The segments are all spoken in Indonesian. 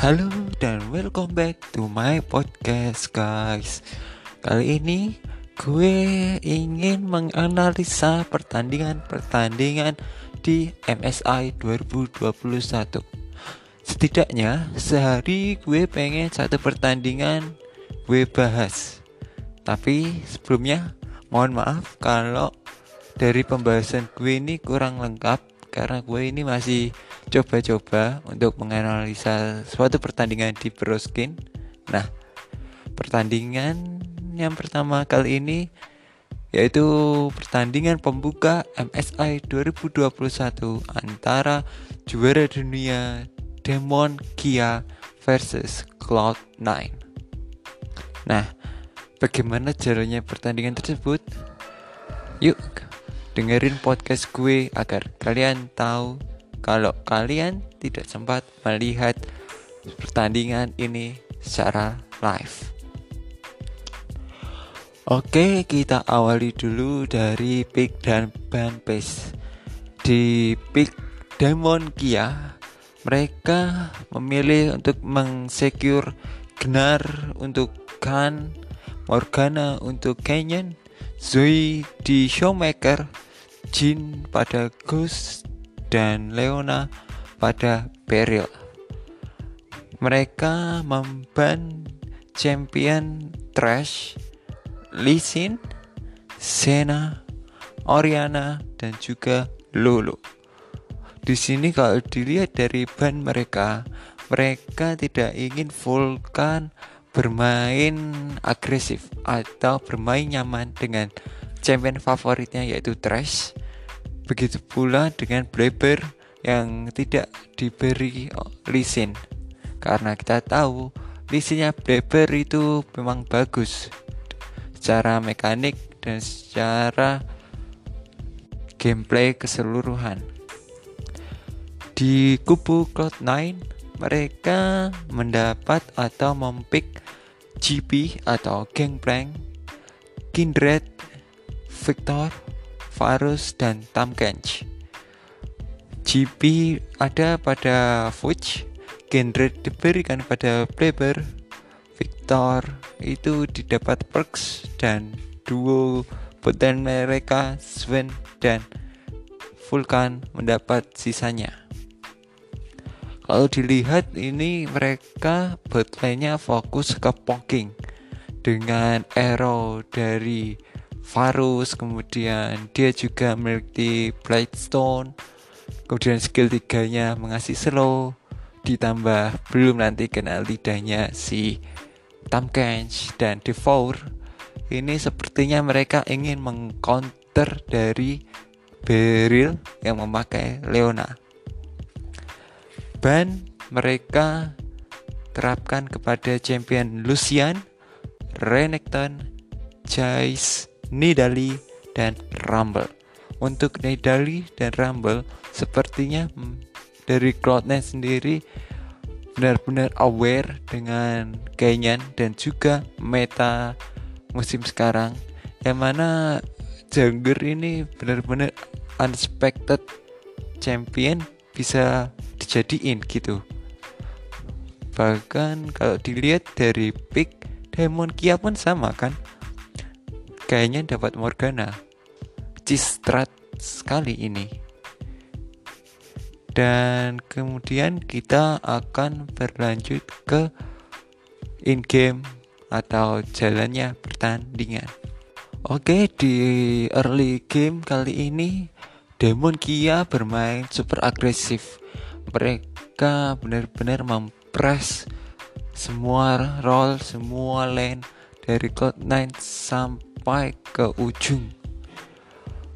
Halo dan welcome back to my podcast guys. Kali ini gue ingin menganalisa pertandingan-pertandingan di MSI 2021 Setidaknya sehari gue pengen satu pertandingan gue bahas. Tapi sebelumnya mohon maaf kalau dari pembahasan gue ini kurang lengkap Karena gue ini masih coba-coba untuk menganalisa suatu pertandingan di Broskin. Nah, pertandingan yang pertama kali ini yaitu pertandingan pembuka MSI 2021 antara juara dunia Demon Kia versus Cloud9. Nah, bagaimana jalannya pertandingan tersebut? Yuk, dengerin podcast gue agar kalian tahu kalau kalian tidak sempat melihat pertandingan ini secara live. Oke, kita awali dulu dari pick dan ban pace. Di pick Diamond Kia, mereka memilih untuk mengsecure Gnar untuk Khan, Morgana untuk Canyon, Zoe di Showmaker, Jin pada Ghost dan Leona pada Beryl. Mereka memban champion Trash, Lee Sin, Sena, Oriana, dan juga Lulu. Di sini kalau dilihat dari ban mereka, mereka tidak ingin Vulkan bermain agresif atau bermain nyaman dengan champion favoritnya yaitu Trash Begitu pula dengan Bleber yang tidak diberi lisin. Karena kita tahu lisinnya Bleber itu memang bagus secara mekanik dan secara gameplay keseluruhan. Di kubu Cloud9 mereka mendapat atau mempick GP atau Gangplank, Kindred, Victor, Varus, dan Tamkench. GP ada pada Fuchs, genre diberikan pada Bleber, Victor itu didapat perks dan duo botan mereka Sven dan Vulkan mendapat sisanya. Kalau dilihat ini mereka botlane fokus ke poking dengan arrow dari Varus kemudian dia juga memiliki Blightstone kemudian skill tiganya mengasih slow ditambah belum nanti kenal lidahnya si Tamkench dan Devour. Ini sepertinya mereka ingin mengcounter dari Beryl yang memakai Leona. Ban mereka terapkan kepada champion Lucian, Renekton, Jace, Nidali, dan Rumble. Untuk Nidali dan Rumble, sepertinya hmm, dari Cloud9 sendiri benar-benar aware dengan Kenyan dan juga meta musim sekarang yang mana Jungler ini benar-benar unexpected champion bisa dijadiin gitu bahkan kalau dilihat dari pick Diamond Kia pun sama kan Kayaknya dapat Morgana. Cistrat sekali ini. Dan kemudian kita akan berlanjut ke in-game atau jalannya pertandingan. Oke, di early game kali ini Demon Kia bermain super agresif. Mereka benar-benar mempres semua role, semua lane dari Cloud9 sampai sampai ke ujung.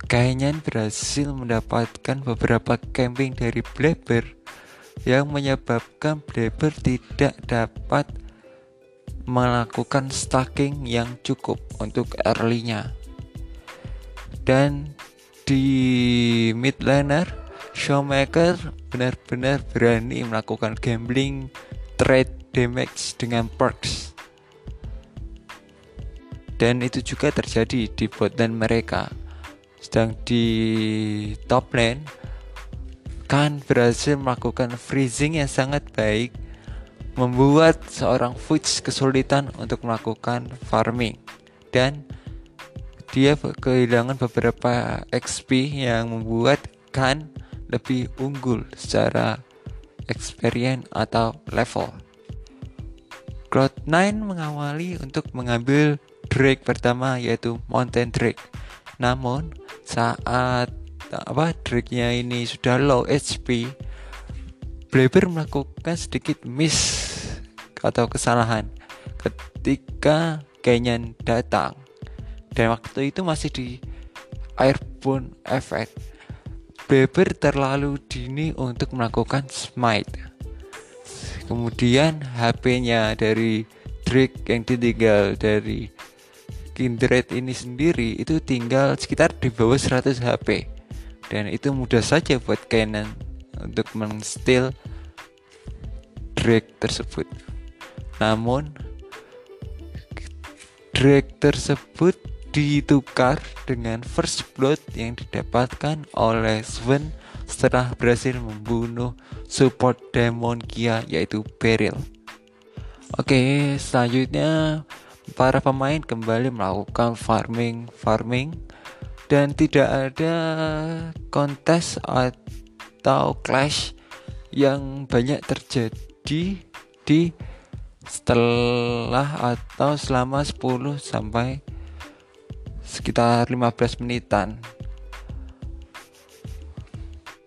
Kayaknya berhasil mendapatkan beberapa camping dari Bleber yang menyebabkan Bleber tidak dapat melakukan stacking yang cukup untuk early-nya. Dan di mid laner, Showmaker benar-benar berani melakukan gambling trade damage dengan perks dan itu juga terjadi di dan mereka sedang di top lane kan berhasil melakukan freezing yang sangat baik membuat seorang Fuchs kesulitan untuk melakukan farming dan dia kehilangan beberapa XP yang membuat Khan lebih unggul secara experience atau level. Cloud9 mengawali untuk mengambil Drake pertama yaitu Mountain Drake. Namun saat apa Drake-nya ini sudah low HP, Bleber melakukan sedikit miss atau kesalahan ketika Kenyan datang. Dan waktu itu masih di airborne effect. Bleber terlalu dini untuk melakukan smite kemudian HP-nya dari Drake yang ditinggal dari Kindred ini sendiri itu tinggal sekitar di bawah 100 HP dan itu mudah saja buat Canon untuk menstil Drake tersebut namun Drake tersebut ditukar dengan first blood yang didapatkan oleh Sven setelah berhasil membunuh support demon Kia yaitu Beryl. Oke, selanjutnya para pemain kembali melakukan farming farming dan tidak ada kontes atau clash yang banyak terjadi di setelah atau selama 10 sampai sekitar 15 menitan.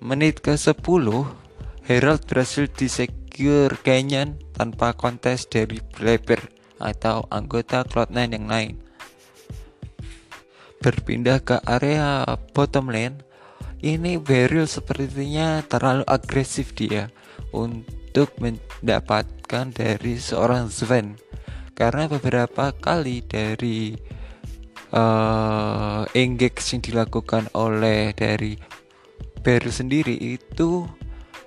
Menit ke-10, Herald berhasil disecure Kenyan tanpa kontes dari Blaber atau anggota Cloud9 yang lain. Berpindah ke area bottom lane, ini Beryl sepertinya terlalu agresif dia untuk mendapatkan dari seorang Sven karena beberapa kali dari uh, engage yang dilakukan oleh dari Bear sendiri itu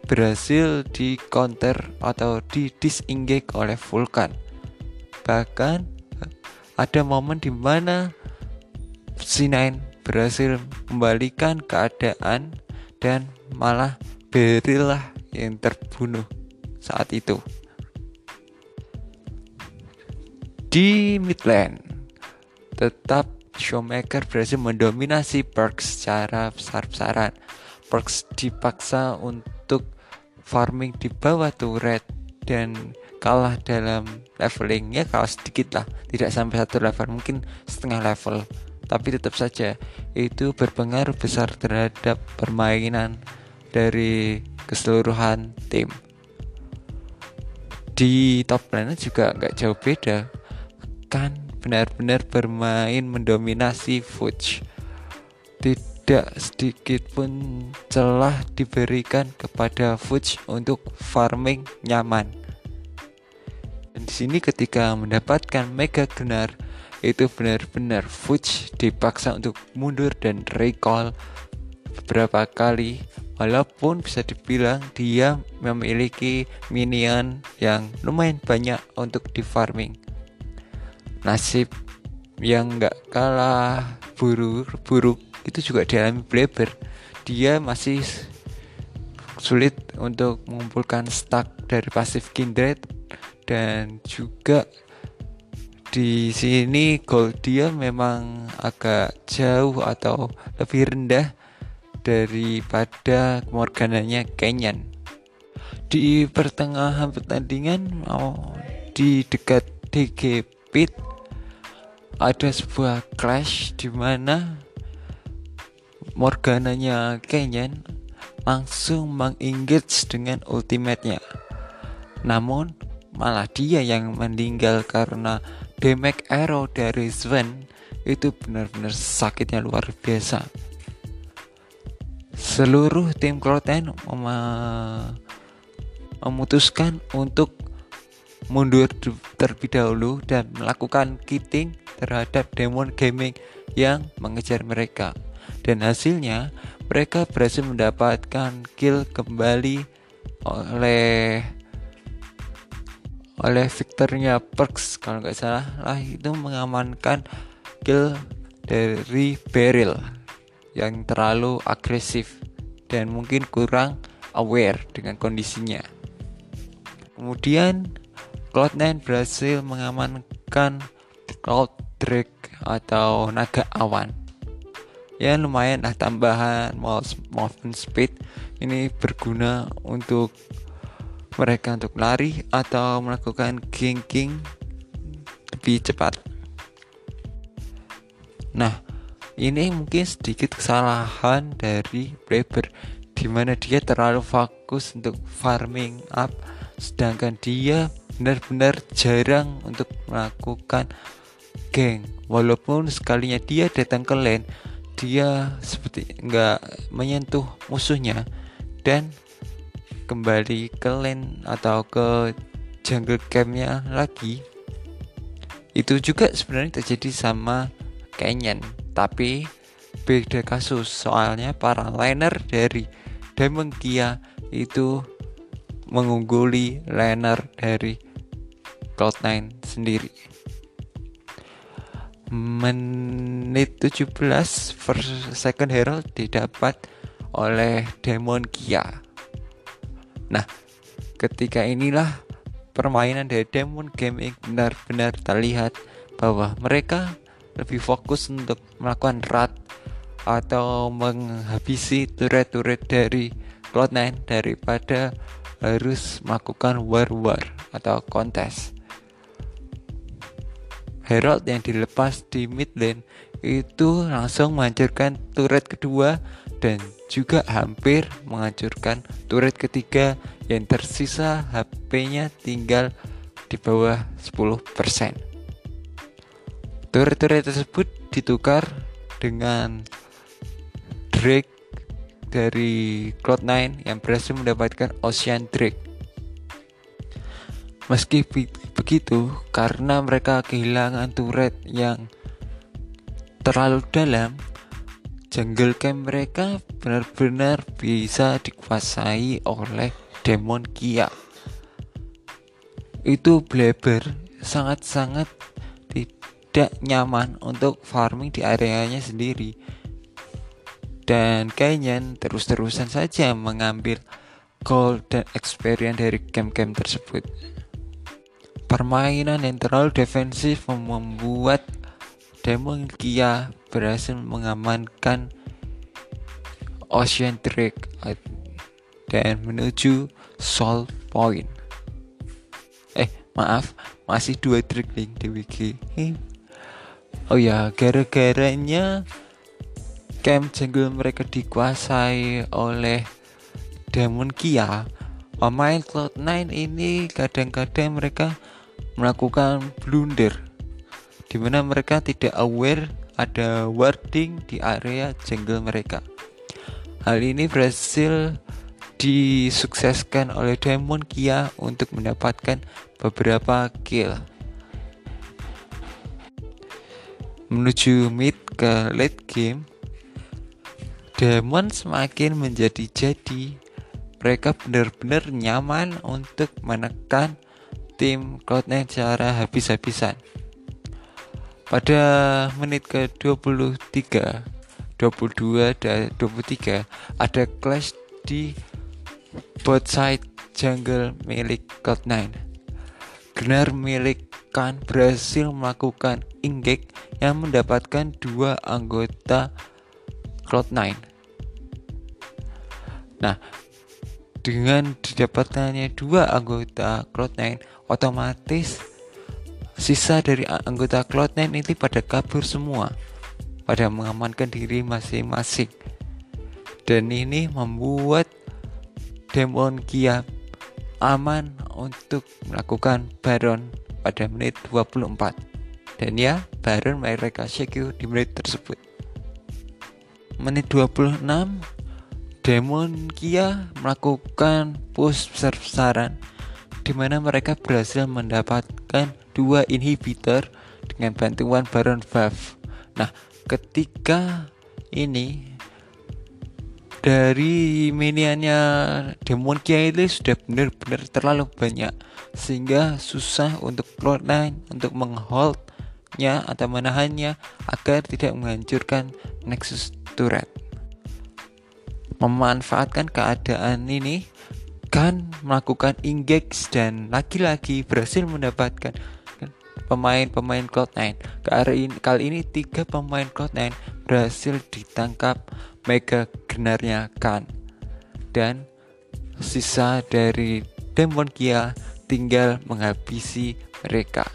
berhasil di counter atau di disengage oleh Vulkan. Bahkan ada momen di mana C9 berhasil membalikan keadaan dan malah Beryl lah yang terbunuh saat itu. Di midland tetap Showmaker berhasil mendominasi Perks secara besar-besaran Perks dipaksa untuk farming di bawah turret dan kalah dalam levelingnya kalah sedikit lah tidak sampai satu level mungkin setengah level. Tapi tetap saja itu berpengaruh besar terhadap permainan dari keseluruhan tim. Di top lane juga nggak jauh beda. Kan benar-benar bermain mendominasi Fuchs tidak sedikit pun celah diberikan kepada Fuchs untuk farming nyaman. Dan di sini ketika mendapatkan Mega Gunnar itu benar-benar Fuchs dipaksa untuk mundur dan recall beberapa kali walaupun bisa dibilang dia memiliki minion yang lumayan banyak untuk di farming nasib yang gak kalah buruk buruk itu juga dialami Bleber dia masih sulit untuk mengumpulkan stack dari pasif Kindred dan juga di sini gold dia memang agak jauh atau lebih rendah daripada Morgananya Kenyan di pertengahan pertandingan oh, di dekat DG Pit ada sebuah clash di mana Morgananya Kenyan langsung mengengage dengan ultimate-nya. Namun malah dia yang meninggal karena damage arrow dari Sven itu benar-benar sakitnya luar biasa. Seluruh tim Cloud9 mem memutuskan untuk mundur terlebih dahulu dan melakukan kitting terhadap Demon Gaming yang mengejar mereka dan hasilnya mereka berhasil mendapatkan kill kembali oleh oleh Victornya Perks kalau nggak salah lah itu mengamankan kill dari Beryl yang terlalu agresif dan mungkin kurang aware dengan kondisinya. Kemudian Cloud9 berhasil mengamankan Cloud Drake atau naga awan ya lumayan lah tambahan movement speed ini berguna untuk mereka untuk lari atau melakukan ganking lebih cepat. Nah ini mungkin sedikit kesalahan dari Breber di mana dia terlalu fokus untuk farming up sedangkan dia benar-benar jarang untuk melakukan geng. Walaupun sekalinya dia datang ke lane dia seperti nggak menyentuh musuhnya dan kembali ke lane atau ke jungle campnya lagi itu juga sebenarnya terjadi sama Canyon tapi beda kasus soalnya para laner dari Diamond Kia itu mengungguli laner dari Cloud9 sendiri. Menit 17 first second herald didapat oleh Demon Kia. Nah, ketika inilah permainan dari Demon Gaming benar-benar terlihat bahwa mereka lebih fokus untuk melakukan rat atau menghabisi turret-turret dari Cloud9 daripada harus melakukan war-war atau kontes. Herald yang dilepas di mid lane itu langsung menghancurkan turret kedua dan juga hampir menghancurkan turret ketiga yang tersisa HP-nya tinggal di bawah 10%. Turret-turret tersebut ditukar dengan Drake dari Cloud9 yang berhasil mendapatkan Ocean Drake. Meski begitu, karena mereka kehilangan turret yang terlalu dalam, jungle camp mereka benar-benar bisa dikuasai oleh Demon Kia. Itu Bleber sangat-sangat tidak nyaman untuk farming di areanya sendiri dan Canyon terus-terusan saja mengambil gold dan experience dari game-game tersebut. Permainan yang terlalu defensif membuat Demon Kia berhasil mengamankan Ocean Drake dan menuju Soul Point. Eh, maaf, masih dua Drake di wiki. Oh ya, gara-garanya camp jungle mereka dikuasai oleh Demon Kia pemain Cloud9 ini kadang-kadang mereka melakukan blunder di mana mereka tidak aware ada warding di area jungle mereka? Hal ini berhasil disukseskan oleh Demon Kia untuk mendapatkan beberapa kill. Menuju mid ke late game Demon semakin menjadi jadi. Mereka benar-benar nyaman untuk menekan tim Cloud9 secara habis-habisan. Pada menit ke-23, 22 dan 23 ada clash di bot side jungle milik Cloud9. Genar milik Khan berhasil melakukan ingek yang mendapatkan dua anggota Cloud9 Nah, dengan didapatkannya dua anggota Cloud9, otomatis sisa dari anggota Cloud9 ini pada kabur semua, pada mengamankan diri masing-masing. Dan ini membuat Demon Kia aman untuk melakukan Baron pada menit 24. Dan ya, Baron mereka secure di menit tersebut. Menit 26 Demon Kia melakukan push besar-besaran di mana mereka berhasil mendapatkan dua inhibitor dengan bantuan Baron Buff. Nah, ketika ini dari miniannya Demon Kia itu sudah benar-benar terlalu banyak sehingga susah untuk Cloud9 untuk mengholdnya atau menahannya agar tidak menghancurkan Nexus turret memanfaatkan keadaan ini kan melakukan engage dan lagi-lagi berhasil mendapatkan pemain-pemain Cloud9 kali ini, kali ini tiga pemain Cloud9 berhasil ditangkap mega genarnya Kan dan sisa dari Demon Kia tinggal menghabisi mereka.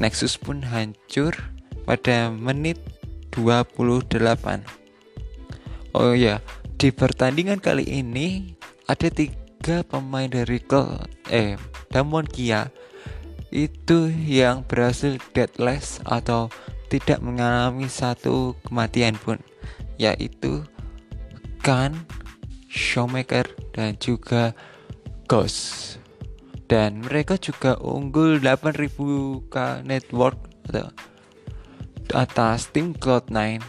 Nexus pun hancur pada menit 28 Oh ya, di pertandingan kali ini ada tiga pemain dari Cloud eh Damwon Kia. Itu yang berhasil deadless atau tidak mengalami satu kematian pun yaitu Kan, Showmaker dan juga Ghost dan mereka juga unggul 8000k network atau atas tim Cloud9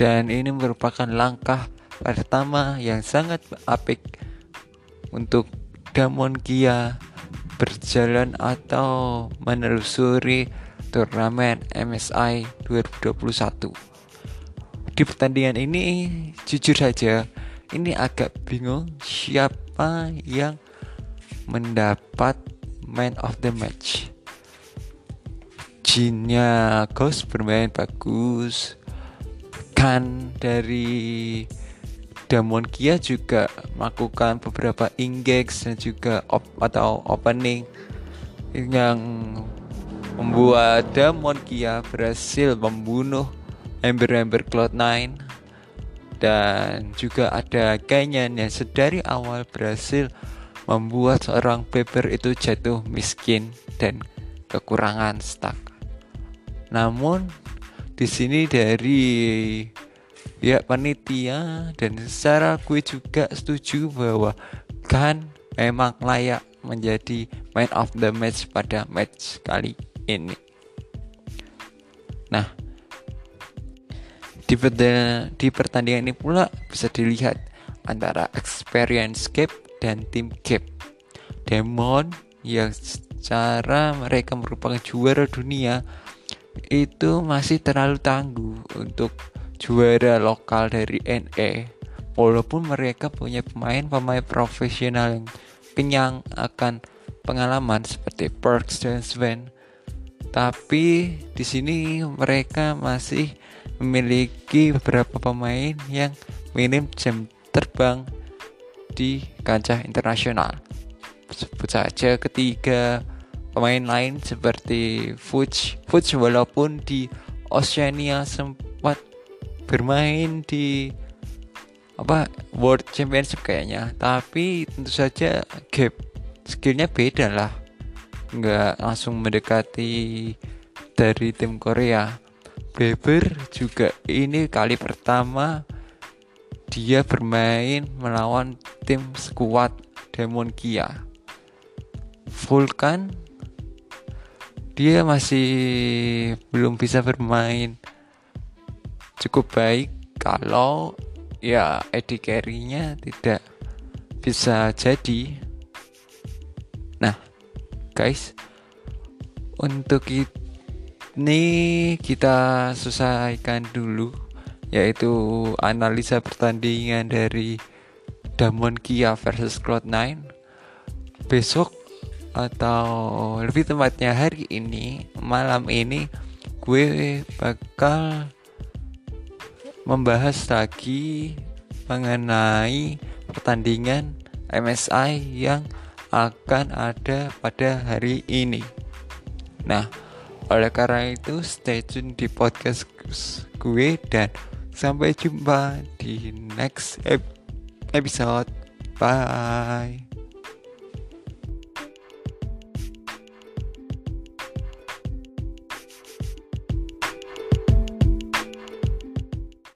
dan ini merupakan langkah pertama yang sangat apik untuk Damon Kia berjalan atau menelusuri turnamen MSI 2021. Di pertandingan ini jujur saja ini agak bingung siapa yang mendapat man of the match. Jinnya Ghost bermain bagus. Kan dari Damon Kia juga melakukan beberapa engage dan juga op atau opening yang membuat Damon Kia berhasil membunuh ember-ember Cloud9 dan juga ada Kanyan yang sedari awal berhasil membuat seorang paper itu jatuh miskin dan kekurangan stack. Namun di sini dari ya panitia dan secara gue juga setuju bahwa kan memang layak menjadi man of the match pada match kali ini. Nah, di, di pertandingan ini pula bisa dilihat antara experience gap dan tim gap. Demon yang secara mereka merupakan juara dunia itu masih terlalu tangguh untuk juara lokal dari NE walaupun mereka punya pemain-pemain profesional yang kenyang akan pengalaman seperti Perks dan Sven. Tapi di sini mereka masih memiliki beberapa pemain yang minim jam terbang di kancah internasional. Sebut saja ketiga pemain lain seperti Fuchs. Fuchs walaupun di Oceania sempat bermain di apa World Championship kayaknya. Tapi tentu saja gap skillnya beda lah. Nggak langsung mendekati dari tim Korea. Beber juga ini kali pertama dia bermain melawan tim skuad Demon Kia. Vulkan dia masih belum bisa bermain cukup baik kalau ya Eddie carry-nya tidak bisa jadi. Nah, guys, untuk ini kita selesaikan dulu yaitu analisa pertandingan dari Damon Kia versus Cloud9 besok atau lebih tepatnya hari ini malam ini gue bakal membahas lagi mengenai pertandingan MSI yang akan ada pada hari ini. Nah, oleh karena itu stay tune di podcast gue dan sampai jumpa di next episode. Bye.